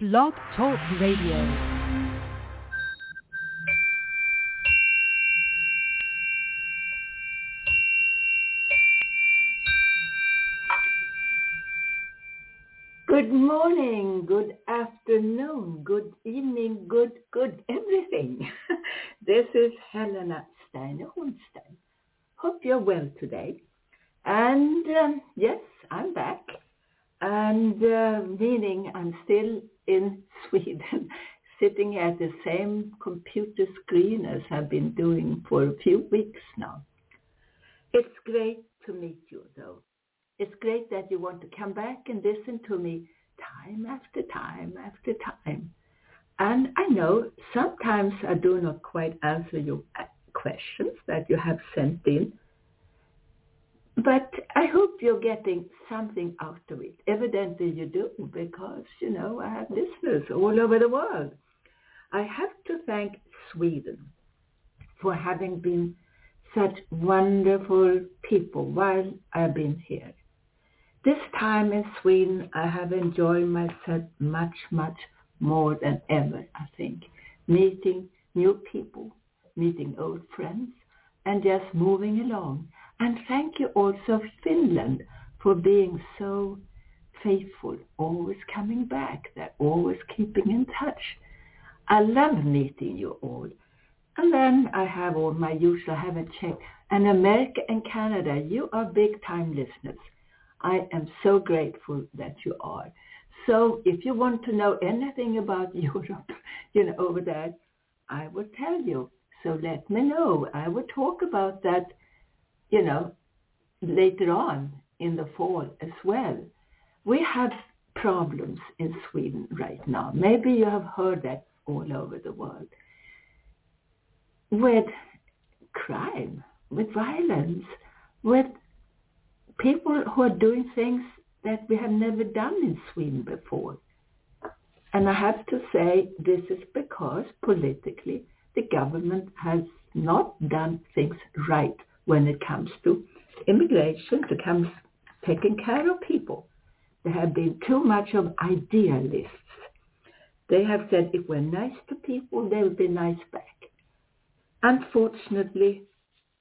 Blog Talk Radio. Good morning, good afternoon, good evening, good, good everything. this is Helena Steiner Hornstein. Hope you're well today. And um, yes, I'm back. And uh, meaning I'm still in Sweden, sitting at the same computer screen as I've been doing for a few weeks now. It's great to meet you though. It's great that you want to come back and listen to me time after time after time. And I know sometimes I do not quite answer your questions that you have sent in. But I hope you're getting something out of it. Evidently you do because, you know, I have listeners all over the world. I have to thank Sweden for having been such wonderful people while I've been here. This time in Sweden, I have enjoyed myself much, much more than ever, I think. Meeting new people, meeting old friends, and just moving along. And thank you also Finland for being so faithful, always coming back. They're always keeping in touch. I love meeting you all. And then I have all my usual, I haven't checked. And America and Canada, you are big time listeners. I am so grateful that you are. So if you want to know anything about Europe, you know, over there, I will tell you. So let me know. I will talk about that, you know, later on in the fall as well. We have problems in Sweden right now. Maybe you have heard that all over the world. With crime, with violence, with people who are doing things that we have never done in Sweden before. And I have to say this is because politically the government has not done things right when it comes to immigration, to come taking care of people. There have been too much of idealists. They have said if we're nice to people, they'll be nice back. Unfortunately,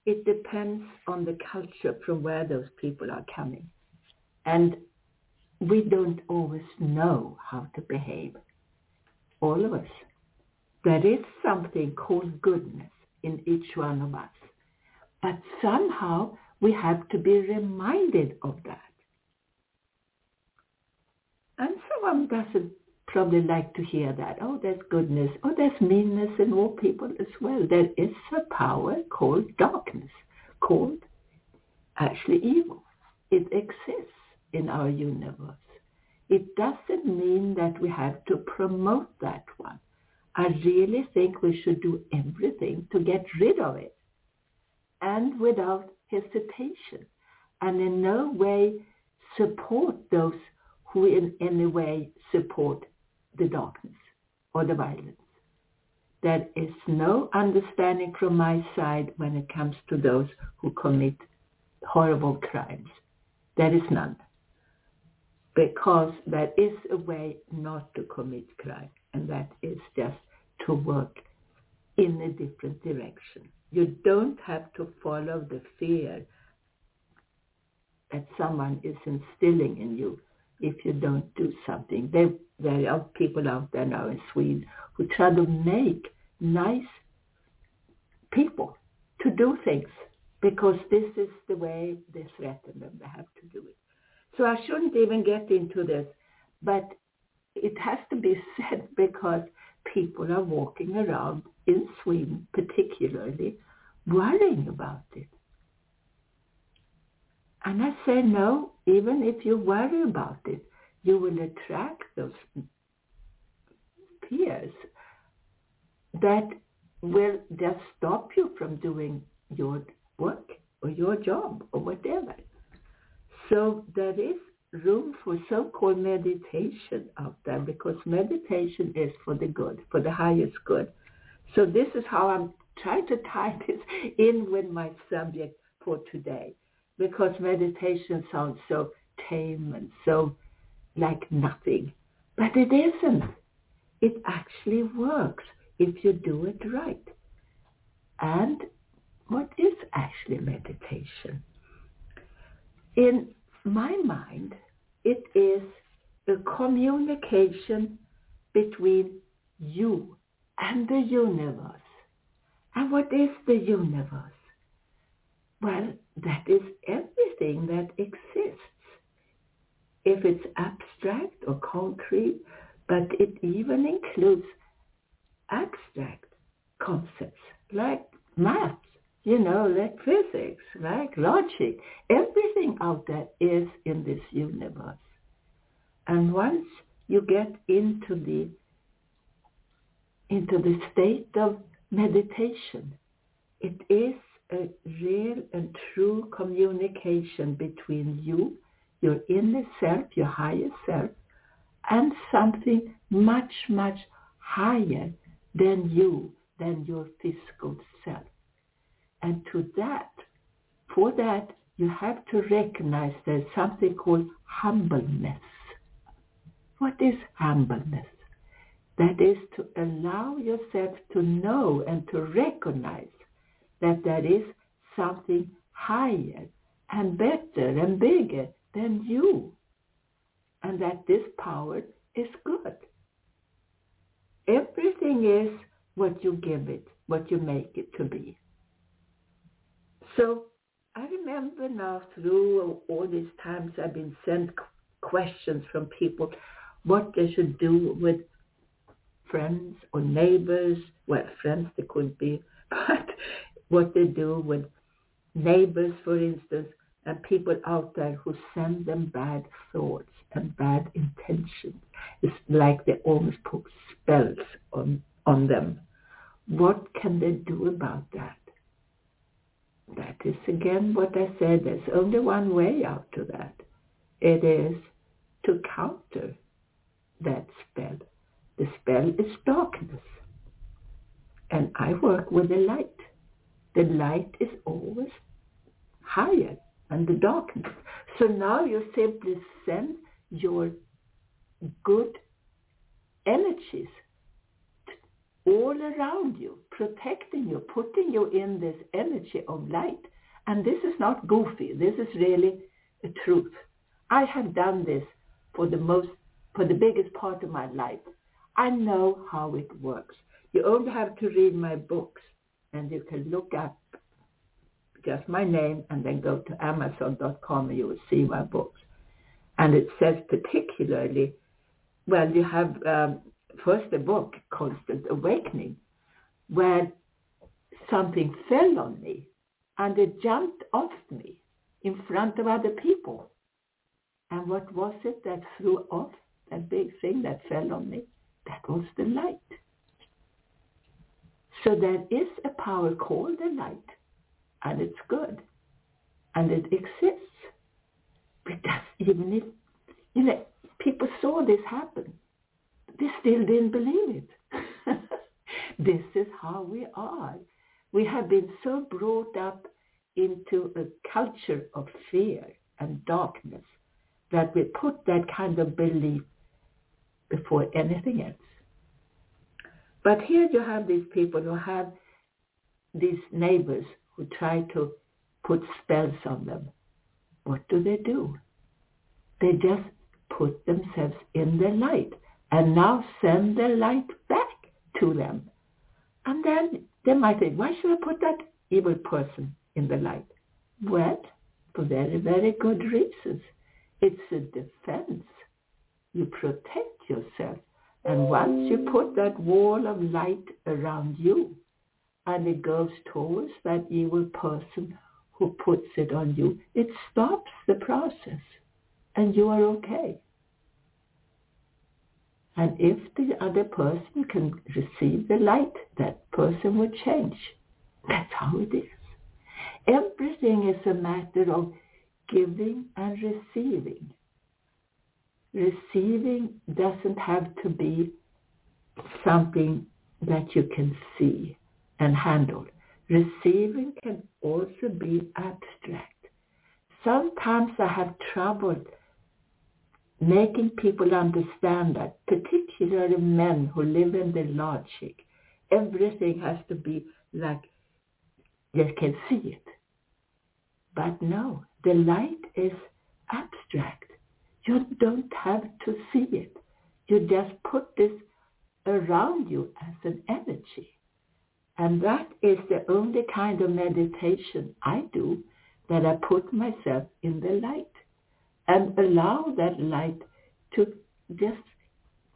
it depends on the culture from where those people are coming. And we don't always know how to behave. All of us. There is something called goodness in each one of us. But somehow we have to be reminded of that. And someone doesn't probably like to hear that. Oh, there's goodness. Oh, there's meanness in all people as well. There is a power called darkness, called actually evil. It exists in our universe. It doesn't mean that we have to promote that one. I really think we should do everything to get rid of it and without hesitation and in no way support those who in any way support the darkness or the violence. There is no understanding from my side when it comes to those who commit horrible crimes. There is none. Because there is a way not to commit crime, and that is just to work in a different direction. You don't have to follow the fear that someone is instilling in you if you don't do something. There, there are people out there now in Sweden who try to make nice people to do things because this is the way they threaten them. They have to do it. So I shouldn't even get into this, but it has to be said because people are walking around in Sweden particularly worrying about it. And I say, no, even if you worry about it, you will attract those fears that will just stop you from doing your work or your job or whatever. So there is room for so-called meditation out there because meditation is for the good, for the highest good. So this is how I'm trying to tie this in with my subject for today because meditation sounds so tame and so like nothing. But it isn't. it actually works if you do it right. And what is actually meditation? In my mind, it is a communication between you and the universe. And what is the universe? Well, that is everything that exists. If it's abstract or concrete, but it even includes abstract concepts like math, you know, like physics, like logic. Everything out there is in this universe. And once you get into the into the state of meditation, it is a real and true communication between you, your inner self, your higher self, and something much, much higher than you, than your physical self. And to that, for that, you have to recognize there's something called humbleness. What is humbleness? That is to allow yourself to know and to recognize that there is something higher and better and bigger than you. And that this power is good. Everything is what you give it, what you make it to be. So I remember now through all these times I've been sent questions from people what they should do with friends or neighbors. Well, friends they could be, but what they do with neighbors, for instance, and people out there who send them bad thoughts and bad intentions. It's like they almost put spells on, on them. What can they do about that? That is again what I said, there's only one way out to that. It is to counter that spell. The spell is darkness. And I work with the light. The light is always higher than the darkness. So now you simply send your good energies all around you, protecting you, putting you in this energy of light. And this is not goofy. This is really a truth. I have done this for the most, for the biggest part of my life. I know how it works. You only have to read my books and you can look up just my name and then go to amazon.com and you will see my books. And it says particularly, well, you have um, first the book, Constant Awakening, where something fell on me and it jumped off me in front of other people. And what was it that threw off that big thing that fell on me? That was the light. So there is a power called the light, and it's good, and it exists. That's even if you know people saw this happen, they still didn't believe it. this is how we are. We have been so brought up into a culture of fear and darkness that we put that kind of belief before anything else. But here you have these people who have these neighbors who try to put spells on them. What do they do? They just put themselves in the light and now send the light back to them. And then they might think, why should I put that evil person in the light? Well, for very, very good reasons. It's a defense. You protect yourself. And once you put that wall of light around you, and it goes towards that evil person who puts it on you, it stops the process. And you are okay. And if the other person can receive the light, that person will change. That's how it is. Everything is a matter of giving and receiving. Receiving doesn't have to be something that you can see and handle. Receiving can also be abstract. Sometimes I have trouble making people understand that, particularly men who live in the logic, everything has to be like they can see it. But no, the light is abstract. You don't have to see it. You just put this around you as an energy. And that is the only kind of meditation I do, that I put myself in the light and allow that light to just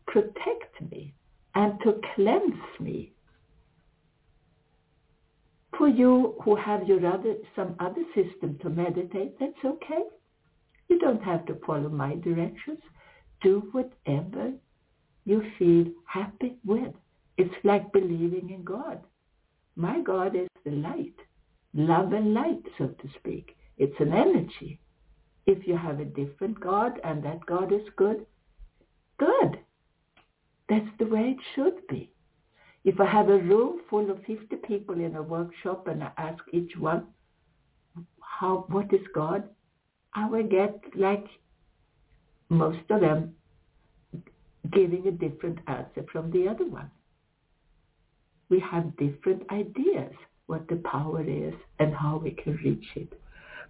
protect me and to cleanse me. For you who have your other, some other system to meditate, that's okay. You don't have to follow my directions. Do whatever you feel happy with. It's like believing in God. My God is the light, love and light, so to speak. It's an energy. If you have a different God and that God is good, good. That's the way it should be. If I have a room full of 50 people in a workshop and I ask each one, how, what is God? I will get like most of them giving a different answer from the other one. We have different ideas what the power is and how we can reach it.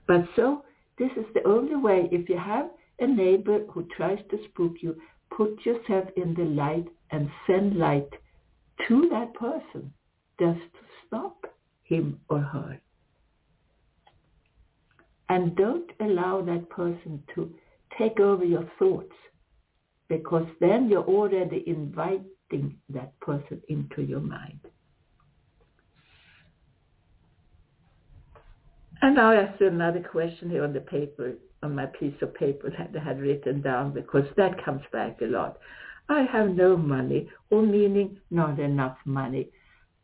But so this is the only way. If you have a neighbor who tries to spook you, put yourself in the light and send light to that person just to stop him or her. And don't allow that person to take over your thoughts because then you're already inviting that person into your mind. And now I see another question here on the paper, on my piece of paper that I had written down because that comes back a lot. I have no money, or meaning not enough money.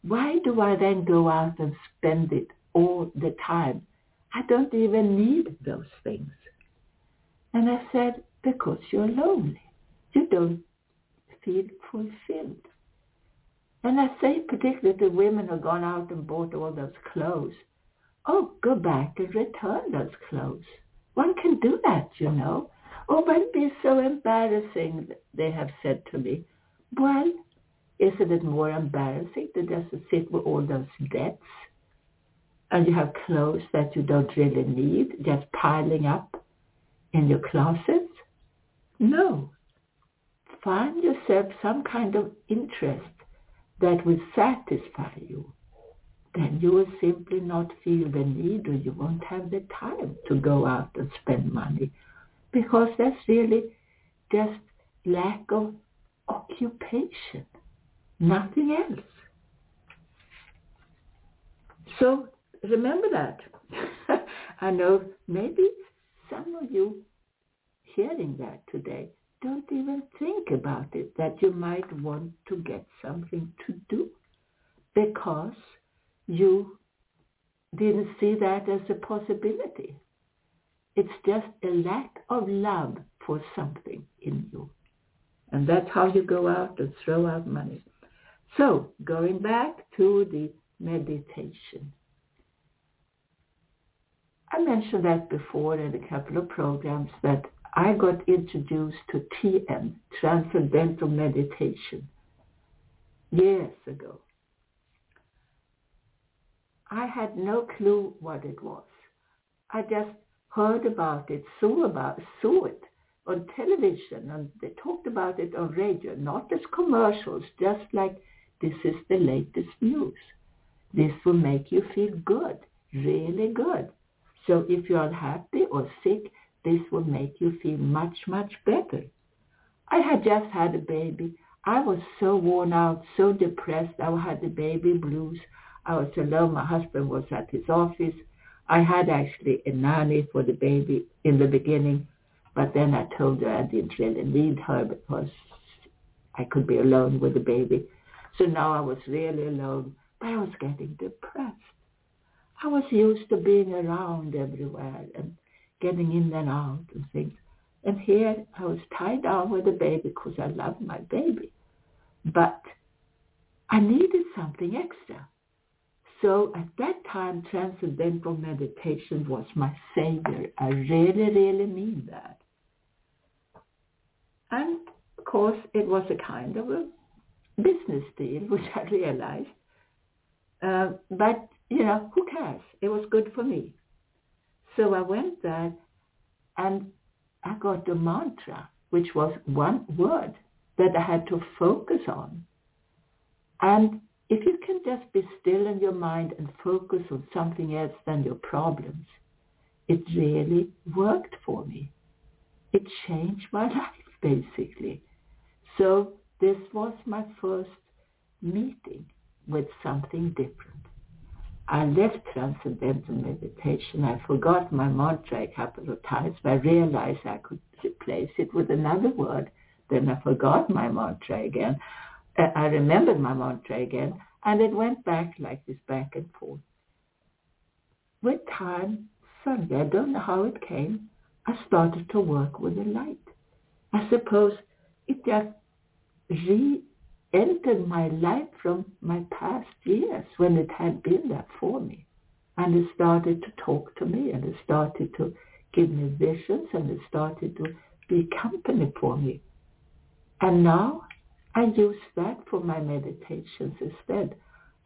Why do I then go out and spend it all the time? I don't even need those things. And I said, because you're lonely. You don't feel fulfilled. And I say particularly to women who've gone out and bought all those clothes, oh, go back and return those clothes. One can do that, you know. Oh, but it'd be so embarrassing, they have said to me. Well, isn't it more embarrassing to just sit with all those debts and you have clothes that you don't really need just piling up in your closet? No. Find yourself some kind of interest that will satisfy you. Then you will simply not feel the need or you won't have the time to go out and spend money because that's really just lack of occupation, nothing else. So remember that. I know maybe some of you hearing that today don't even think about it, that you might want to get something to do because you didn't see that as a possibility. It's just a lack of love for something in you. And that's how you go out and throw out money. So going back to the meditation. I mentioned that before in a couple of programs that I got introduced to TM, Transcendental Meditation, years ago. I had no clue what it was. I just heard about it, saw about saw it on television, and they talked about it on radio, not as commercials, just like this is the latest news. This will make you feel good, really good. So if you're unhappy or sick, this will make you feel much, much better. I had just had a baby. I was so worn out, so depressed. I had the baby blues. I was alone. My husband was at his office. I had actually a nanny for the baby in the beginning, but then I told her I didn't really need her because I could be alone with the baby. So now I was really alone, but I was getting depressed. I was used to being around everywhere and getting in and out and things. And here I was tied down with a baby because I loved my baby. But I needed something extra. So at that time, transcendental meditation was my savior. I really, really mean that. And of course, it was a kind of a business deal, which I realized. Uh, but, you know, who cares? It was good for me. So I went there and I got the mantra, which was one word that I had to focus on. And if you can just be still in your mind and focus on something else than your problems, it really worked for me. It changed my life, basically. So this was my first meeting with something different. I left transcendental meditation. I forgot my mantra a couple of times, but I realized I could replace it with another word. Then I forgot my mantra again. Uh, I remembered my mantra again, and it went back like this, back and forth. With time, suddenly, I don't know how it came, I started to work with the light. I suppose it just re entered my life from my past years when it had been there for me. And it started to talk to me and it started to give me visions and it started to be company for me. And now I use that for my meditations instead.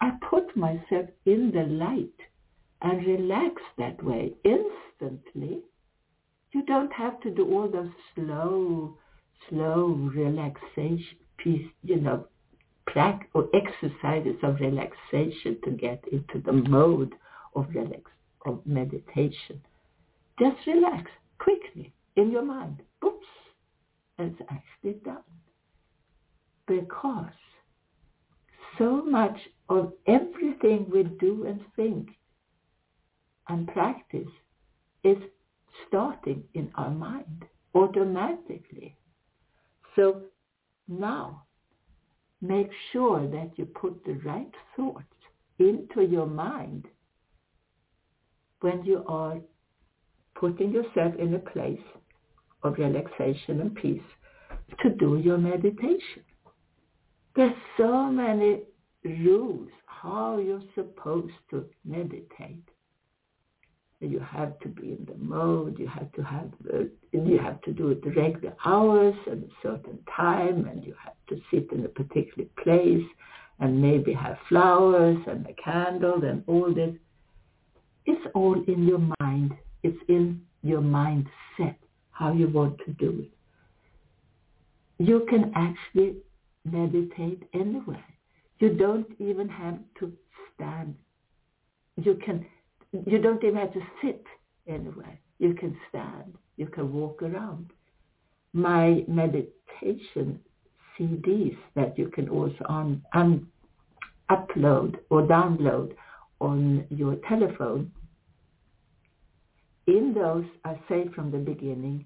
I put myself in the light and relax that way instantly. You don't have to do all those slow, slow relaxation piece, you know, or exercises of relaxation to get into the mode of relax of meditation. Just relax quickly in your mind. Oops. It's actually done. Because so much of everything we do and think and practice is starting in our mind automatically. So now make sure that you put the right thoughts into your mind when you are putting yourself in a place of relaxation and peace to do your meditation. There's so many rules how you're supposed to meditate you have to be in the mode, you have to have, you have to do it regular hours and a certain time, and you have to sit in a particular place, and maybe have flowers and a candle and all this. It's all in your mind. It's in your mindset how you want to do it. You can actually meditate anywhere. You don't even have to stand. You can you don't even have to sit anywhere. You can stand. You can walk around. My meditation CDs that you can also on, um, upload or download on your telephone. In those, I say from the beginning,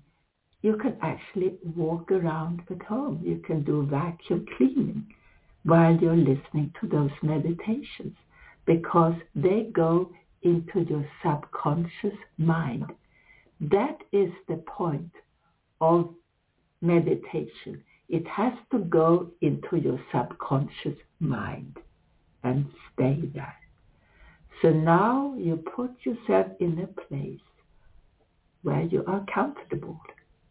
you can actually walk around at home. You can do vacuum cleaning while you're listening to those meditations because they go into your subconscious mind. That is the point of meditation. It has to go into your subconscious mind and stay there. So now you put yourself in a place where you are comfortable.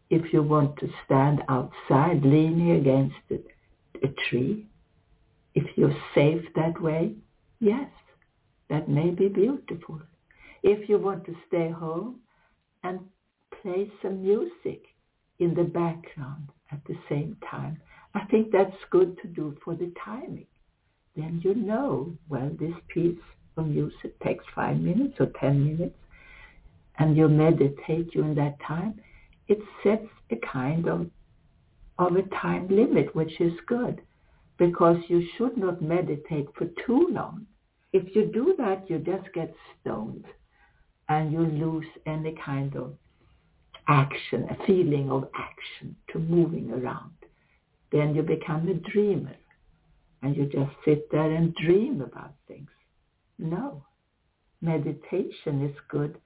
If you want to stand outside leaning against a, tree, if you're safe that way, yes, that may be beautiful. If you want to stay home and play some music in the background at the same time, I think that's good to do for the timing. Then you know, well, this piece of music takes five minutes or ten minutes, and you meditate during that time. It sets a kind of of a time limit, which is good, because you should not meditate for too long if you do that, you just get stoned and you lose any kind of action, a feeling of action to moving around. Then you become a dreamer and you just sit there and dream about things. No. Meditation is good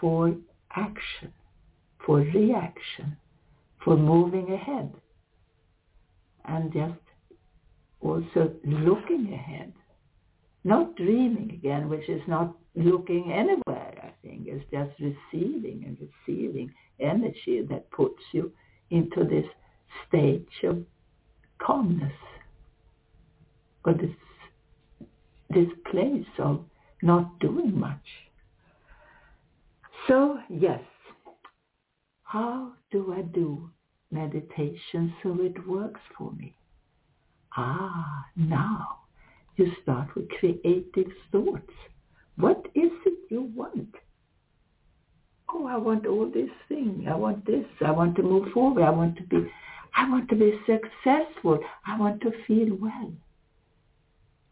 for action, for reaction, for moving ahead and just also looking ahead not dreaming again, which is not looking anywhere, I think. It's just receiving and receiving energy that puts you into this stage of calmness or this this place of not doing much. So yes, how do I do meditation so it works for me? Ah, now you start with creative thoughts. What is it you want? Oh, I want all this thing. I want this. I want to move forward. I want to be I want to be successful. I want to feel well.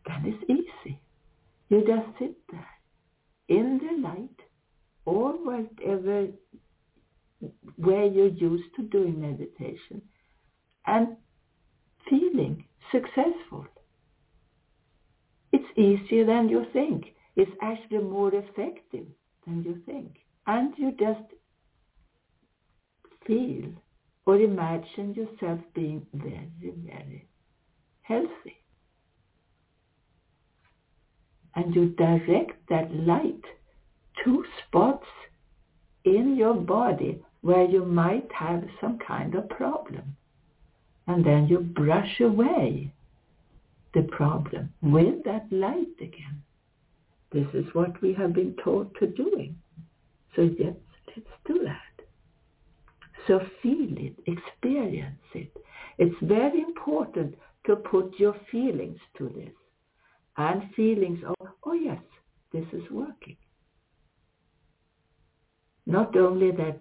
Then it's easy. You just sit there in the light or whatever where you're used to doing meditation and feeling successful. Easier than you think. It's actually more effective than you think. And you just feel or imagine yourself being very, very healthy. And you direct that light to spots in your body where you might have some kind of problem. And then you brush away the problem with that light again. This is what we have been taught to doing. So yes, let's do that. So feel it, experience it. It's very important to put your feelings to this. And feelings of, oh yes, this is working. Not only that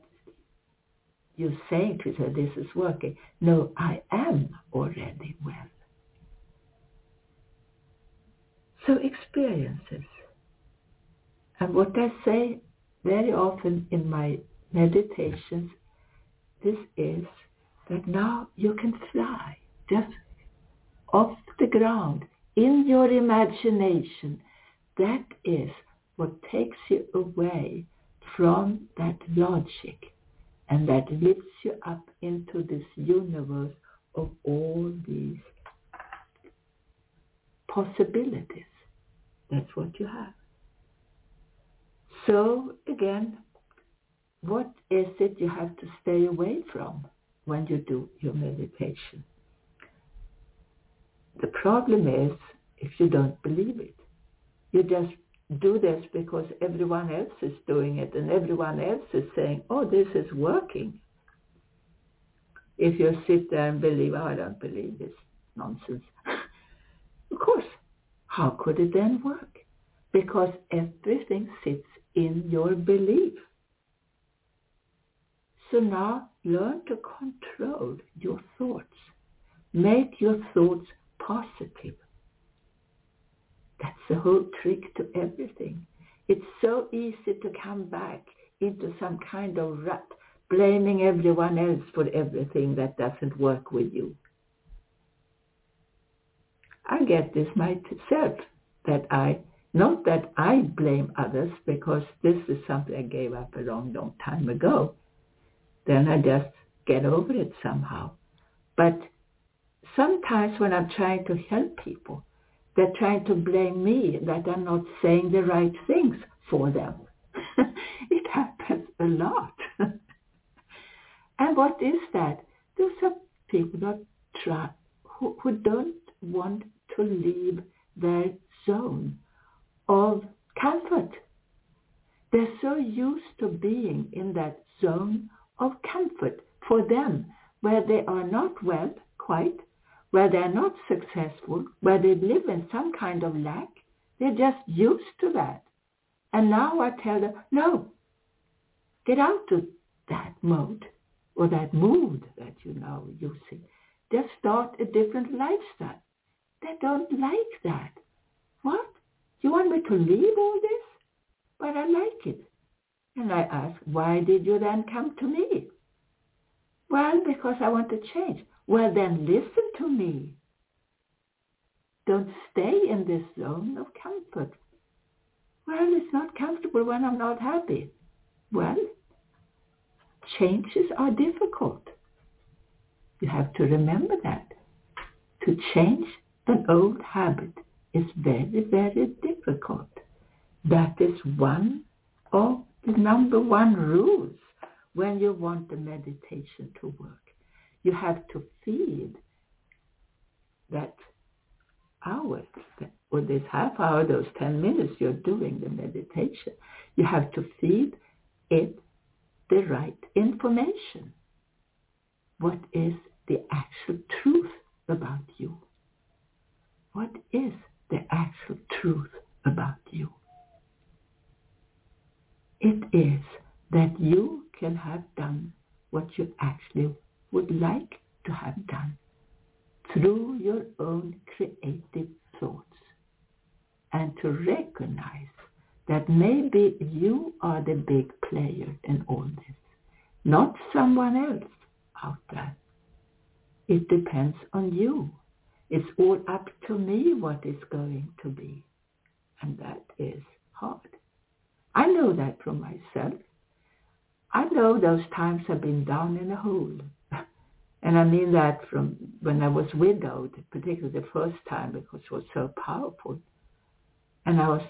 you say to her, this is working. No, I am already well. So experiences. And what I say very often in my meditations, this is that now you can fly just off the ground in your imagination. That is what takes you away from that logic and that lifts you up into this universe of all these possibilities. That's what you have. So again, what is it you have to stay away from when you do your meditation? The problem is if you don't believe it. You just do this because everyone else is doing it and everyone else is saying, oh, this is working. If you sit there and believe, oh, I don't believe this nonsense. How could it then work? Because everything sits in your belief. So now learn to control your thoughts. Make your thoughts positive. That's the whole trick to everything. It's so easy to come back into some kind of rut, blaming everyone else for everything that doesn't work with you. I get this myself, that I not that I blame others because this is something I gave up a long, long time ago. Then I just get over it somehow. But sometimes when I'm trying to help people, they're trying to blame me that I'm not saying the right things for them. it happens a lot. and what is that? Those are people that try, who, who don't want to leave their zone of comfort. They're so used to being in that zone of comfort for them where they are not well quite, where they're not successful, where they live in some kind of lack. They're just used to that. And now I tell them, no, get out of that mode or that mood that you're now using. Just start a different lifestyle. They don't like that. What? You want me to leave all this? But I like it. And I ask, why did you then come to me? Well, because I want to change. Well, then listen to me. Don't stay in this zone of comfort. Well, it's not comfortable when I'm not happy. Well, changes are difficult. You have to remember that. To change an old habit is very, very difficult. That is one of the number one rules when you want the meditation to work. You have to feed that hour or this half hour, those 10 minutes you're doing the meditation. You have to feed it the right information. What is the actual truth about you? What is the actual truth about you? It is that you can have done what you actually would like to have done through your own creative thoughts and to recognize that maybe you are the big player in all this, not someone else out there. It depends on you. It's all up to me what is going to be. And that is hard. I know that from myself. I know those times I've been down in a hole. And I mean that from when I was widowed, particularly the first time because it was so powerful. And I was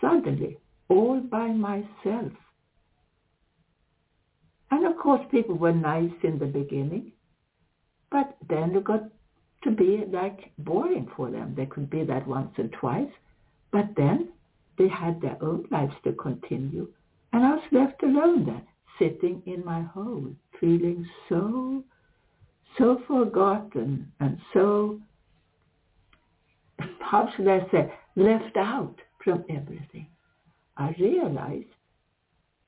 suddenly all by myself. And of course people were nice in the beginning, but then you got to be like boring for them. They could be that once or twice, but then they had their own lives to continue. And I was left alone then, sitting in my hole, feeling so so forgotten and so, how should I say, left out from everything. I realized,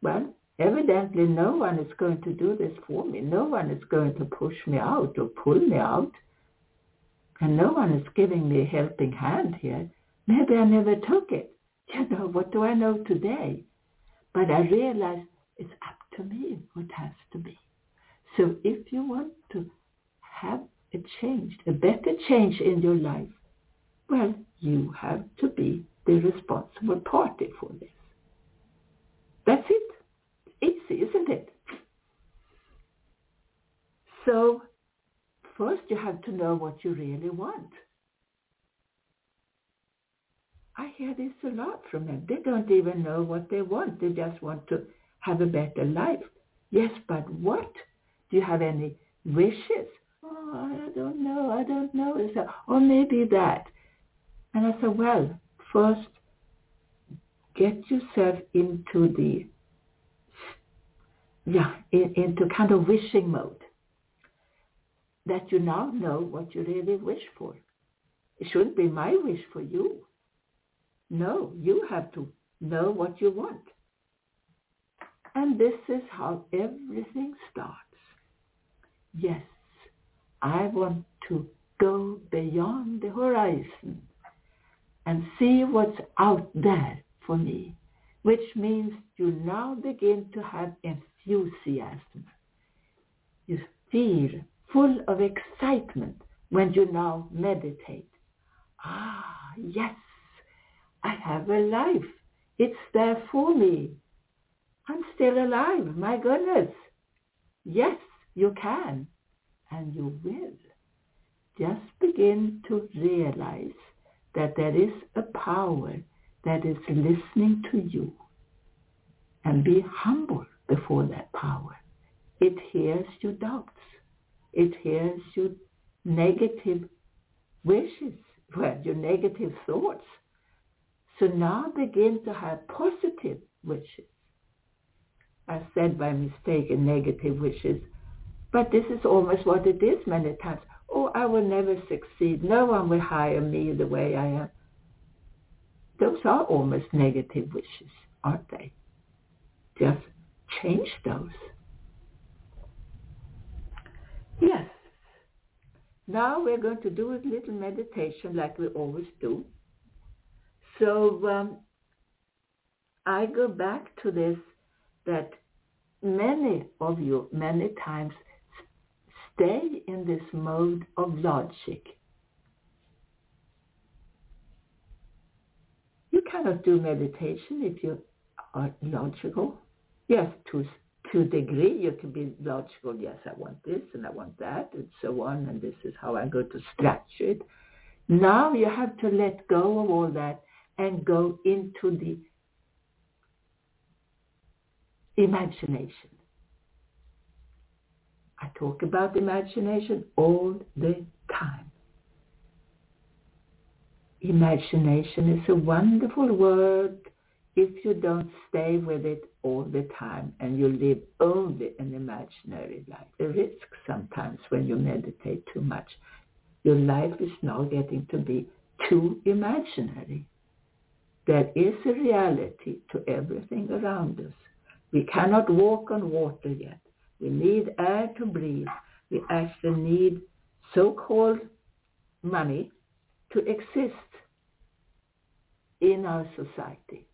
well, evidently no one is going to do this for me. No one is going to push me out or pull me out. And no one is giving me a helping hand here. Maybe I never took it. You know, what do I know today? But I realize it's up to me what has to be. So if you want to have a change, a better change in your life, well, you have to be the responsible party for this. That's it. Easy, isn't it? So first you have to know what you really want. I hear this a lot from them. They don't even know what they want. They just want to have a better life. Yes, but what? Do you have any wishes? oh, I don't know, I don't know. So, or oh, maybe that. And I said, well, first, get yourself into the, yeah, in, into kind of wishing mode. That you now know what you really wish for. It shouldn't be my wish for you. No, you have to know what you want. And this is how everything starts. Yes, I want to go beyond the horizon and see what's out there for me, which means you now begin to have enthusiasm. You feel full of excitement when you now meditate. Ah, yes, I have a life. It's there for me. I'm still alive. My goodness. Yes, you can and you will. Just begin to realize that there is a power that is listening to you and be humble before that power. It hears your doubts. It hears your negative wishes, well, your negative thoughts. So now begin to have positive wishes. I said by mistake and negative wishes but this is almost what it is many times. Oh, I will never succeed. No one will hire me the way I am. Those are almost negative wishes, aren't they? Just change those. Yes. Now we're going to do a little meditation like we always do. So um, I go back to this that many of you, many times, stay in this mode of logic. You cannot do meditation if you are logical. Yes, to to a degree you can be logical. Yes, I want this and I want that and so on, and this is how I'm going to structure it. Now you have to let go of all that and go into the imagination I talk about imagination all the time. Imagination is a wonderful word if you don't stay with it all the time and you live only an imaginary life. The risk sometimes when you meditate too much, your life is now getting to be too imaginary. There is a reality to everything around us. We cannot walk on water yet. We need air to breathe. We actually need so-called money to exist in our society.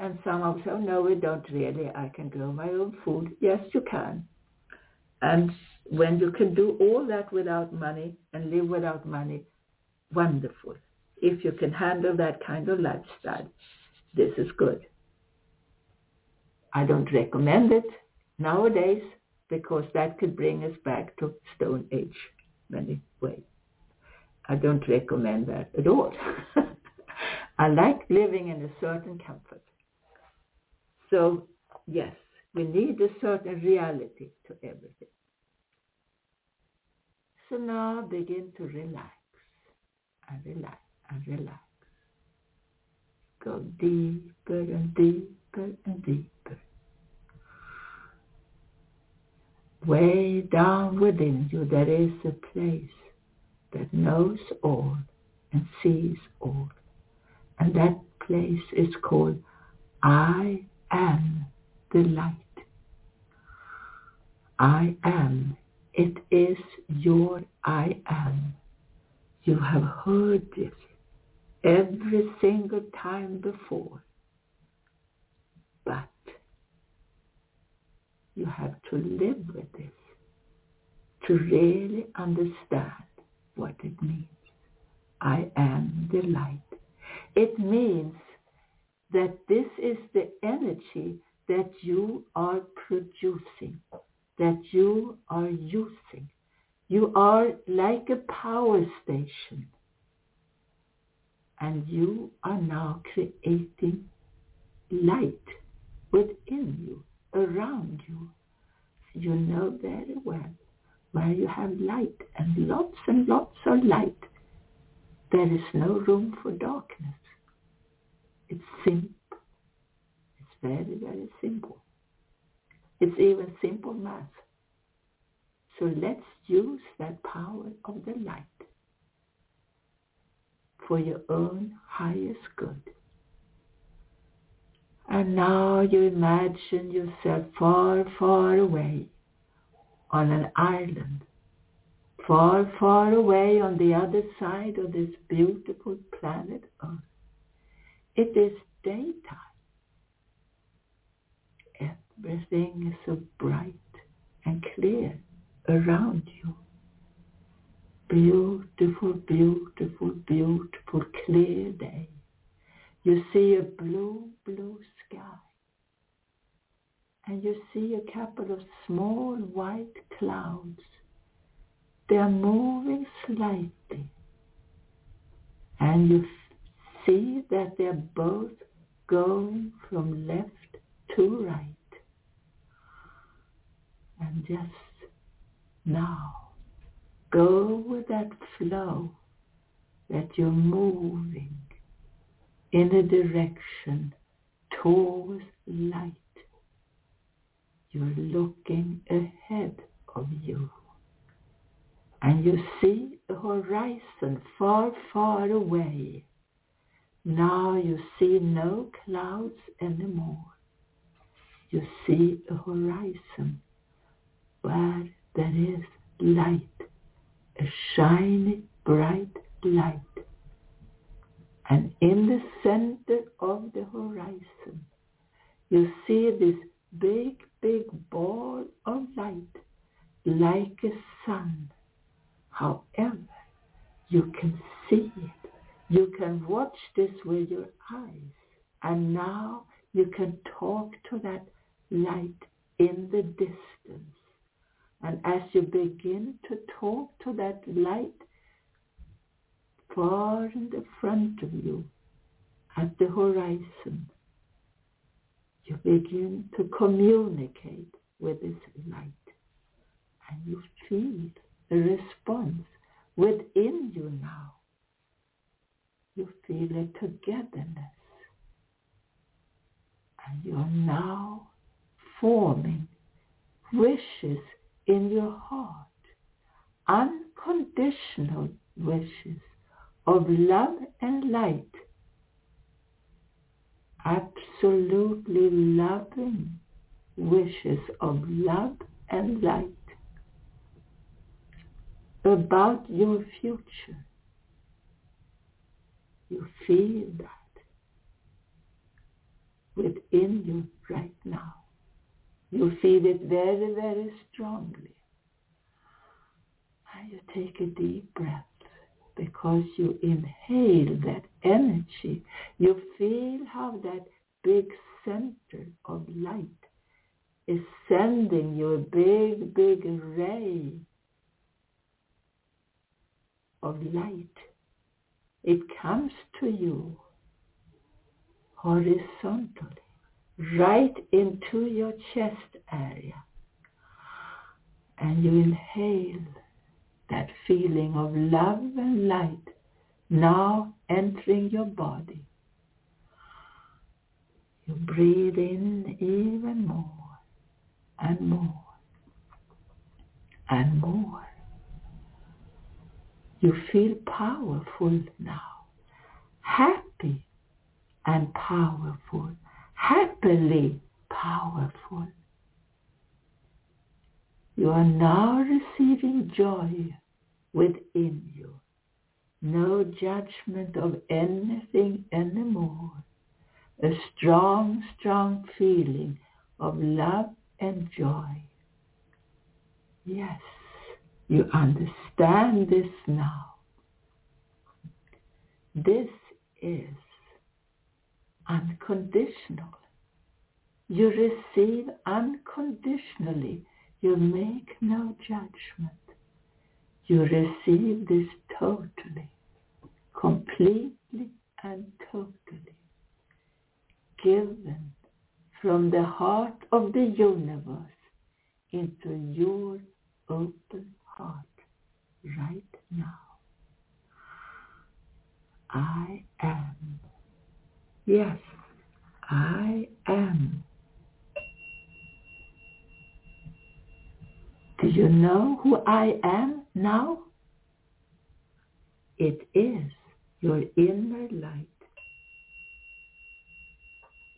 And some oh, no, we don't really. I can grow my own food. Yes, you can. And when you can do all that without money and live without money, wonderful. If you can handle that kind of lifestyle, this is good. I don't recommend it nowadays because that could bring us back to Stone Age many ways. I don't recommend that at all. I like living in a certain comfort. So yes, we need a certain reality to everything. So now begin to relax and relax and relax. Go deeper and deeper and deeper. Way down within you there is a place that knows all and sees all. And that place is called I am the light. I am. It is your I am. You have heard this every single time before. But you have to live with this to really understand what it means. I am the light. It means that this is the energy that you are producing, that you are using. You are like a power station and you are now creating light within you, around you. You know very well where you have light and lots and lots of light. There is no room for darkness. It's simple. It's very, very simple. It's even simple math. So let's use that power of the light for your own highest good. And now you imagine yourself far, far away on an island, far, far away on the other side of this beautiful planet Earth. It is daytime. Everything is so bright and clear around you. Beautiful, beautiful, beautiful, clear day. You see a blue, blue sky. And you see a couple of small white clouds. They are moving slightly. And you see that they're both going from left to right. And just now, go with that flow that you're moving in a direction towards light. You're looking ahead of you. And you see a horizon far, far away now you see no clouds anymore. You see a horizon where there is light, a shiny, bright light. And in the center of the horizon, you see this big, big ball of light, like a sun. However, you can see it you can watch this with your eyes. And now you can talk to that light in the distance. And as you begin to talk to that light far in the front of you at the horizon, you begin to communicate with this light. And you feel a response within you now. You feel a togetherness. And you're now forming wishes in your heart, unconditional wishes of love and light, absolutely loving wishes of love and light about your future. You feel that within you right now. You feel it very, very strongly. And you take a deep breath because you inhale that energy. You feel how that big center of light is sending you a big, big ray of light. It comes to you horizontally, right into your chest area. And you inhale that feeling of love and light now entering your body. You breathe in even more and more and more. You feel powerful now, happy and powerful, happily powerful. You are now receiving joy within you. No judgment of anything anymore. A strong, strong feeling of love and joy. Yes, you understand this now. This is unconditional. You receive unconditionally. You make no judgment. You receive this totally, completely and totally, given from the heart of the universe into your open heart right now. I am. Yes, I am. Do you know who I am now? It is your inner light.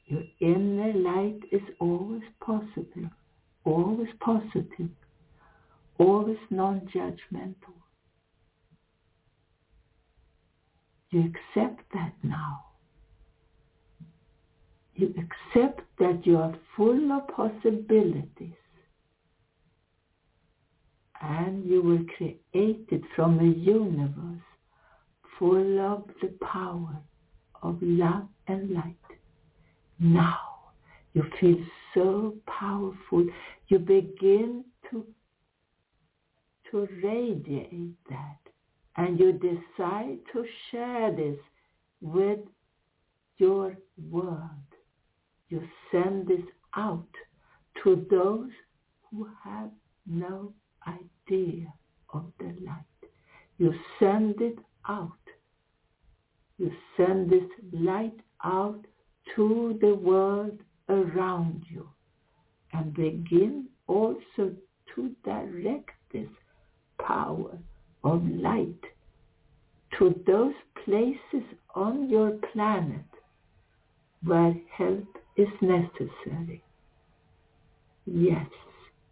Your inner light is always possible, always positive, always non-judgmental. You accept that now. You accept that you are full of possibilities and you were created from a universe full of the power of love and light. Now you feel so powerful. You begin to, to radiate that and you decide to share this with your world. You send this out to those who have no idea of the light. You send it out. You send this light out to the world around you and begin also to direct this of light to those places on your planet where help is necessary. Yes,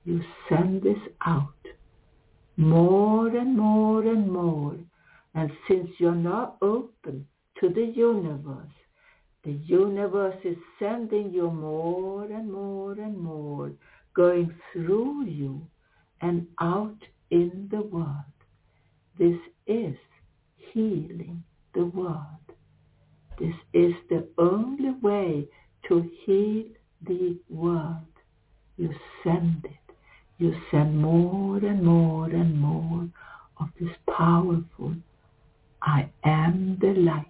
you send this out more and more and more. And since you're now open to the universe, the universe is sending you more and more and more, going through you and out in the world. This is healing the world. This is the only way to heal the world. You send it you send more and more and more of this powerful I am the light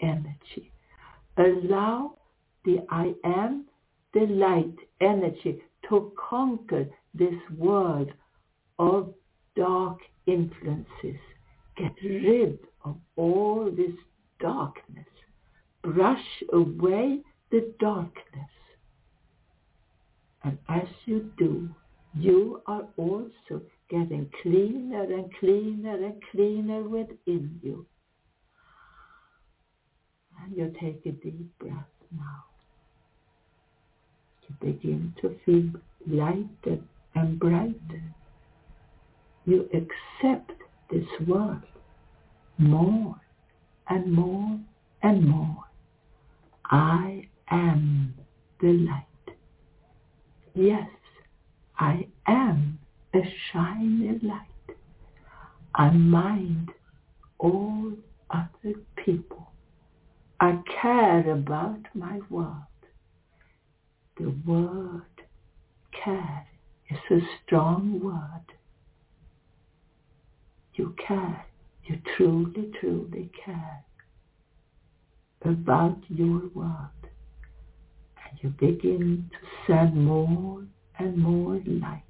energy. Allow the I am the light energy to conquer this world of dark influences. Get rid of all this darkness. Brush away the darkness. And as you do, you are also getting cleaner and cleaner and cleaner within you. And you take a deep breath now. You begin to feel lighter and brighter. You accept this world more and more and more. I am the light. Yes, I am a shining light. I mind all other people. I care about my world. The word care is a strong word. You care. You truly, truly care about your world. And you begin to send more and more light.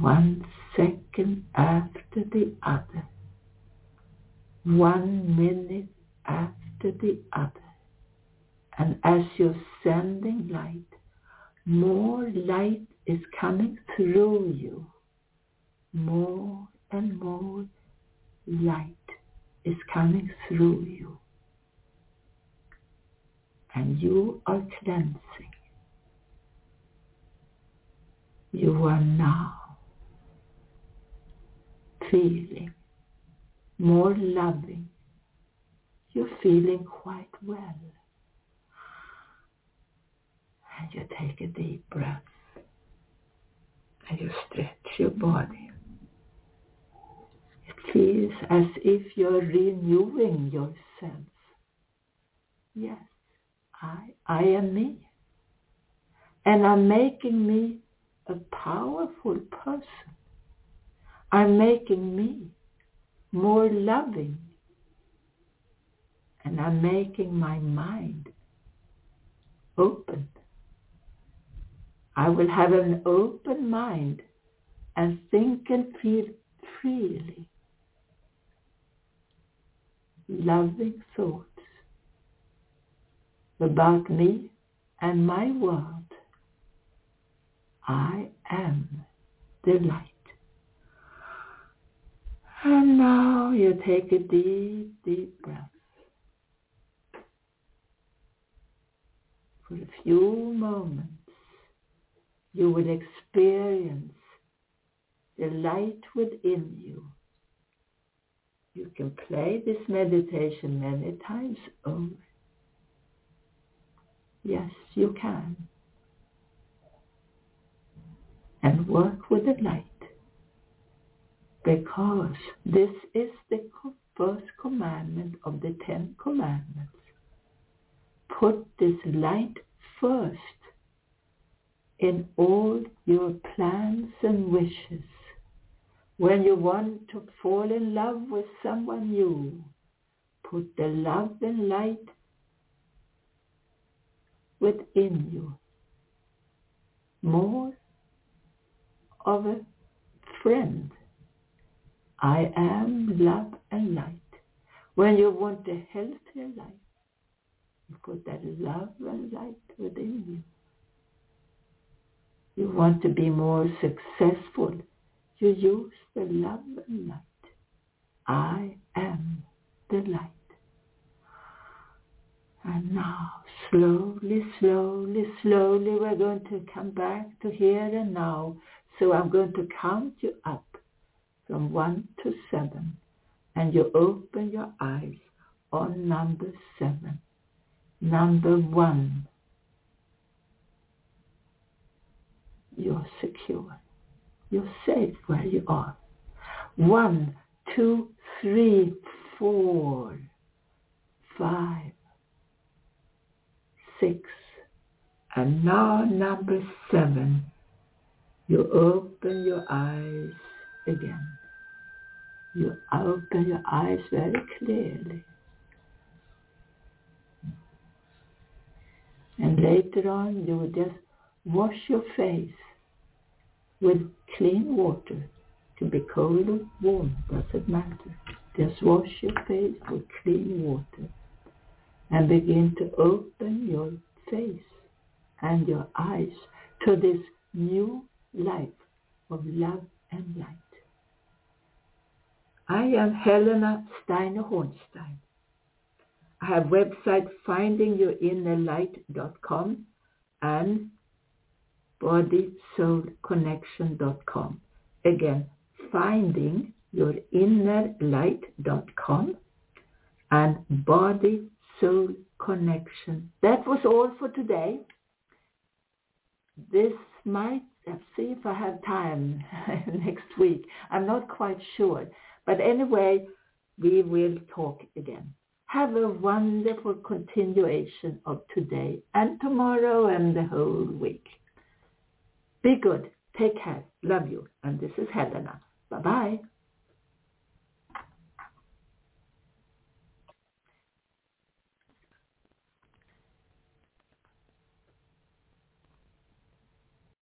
One second after the other. One minute after the other. And as you're sending light, more light is coming through you. More and more light is coming through you. And you are cleansing. You are now feeling more loving. You're feeling quite well. And you take a deep breath and you stretch your body. Feels as if you're renewing yourself. Yes, I, I am me. And I'm making me a powerful person. I'm making me more loving. And I'm making my mind open. I will have an open mind and think and feel freely. Loving thoughts about me and my world. I am the light. And now you take a deep, deep breath. For a few moments, you will experience the light within you. You can play this meditation many times over. Yes, you can. And work with the light because this is the first commandment of the Ten Commandments. Put this light first in all your plans and wishes. When you want to fall in love with someone new, put the love and light within you. More of a friend I am love and light. When you want a healthier life, you put that love and light within you. You want to be more successful, you use the love and light. I am the light. And now, slowly, slowly, slowly, we're going to come back to here and now. So I'm going to count you up from 1 to 7 and you open your eyes on number 7. Number 1, you're secure. You're safe where you are. One, two, three, four, five, six, and now number seven. You open your eyes again you open your eyes very clearly. And later on, you will just wash your face with clean water. To be cold or warm doesn't matter. Just wash your face with clean water and begin to open your face and your eyes to this new life of love and light. I am Helena Steiner Hornstein. I have website findingyourinnerlight.com and bodysoulconnection.com. Again, findingyourinnerlight.com and body soul connection. That was all for today. This might, see if I have time next week. I'm not quite sure. But anyway, we will talk again. Have a wonderful continuation of today and tomorrow and the whole week. Be good. Take care. Love you. And this is Helena. Bye-bye.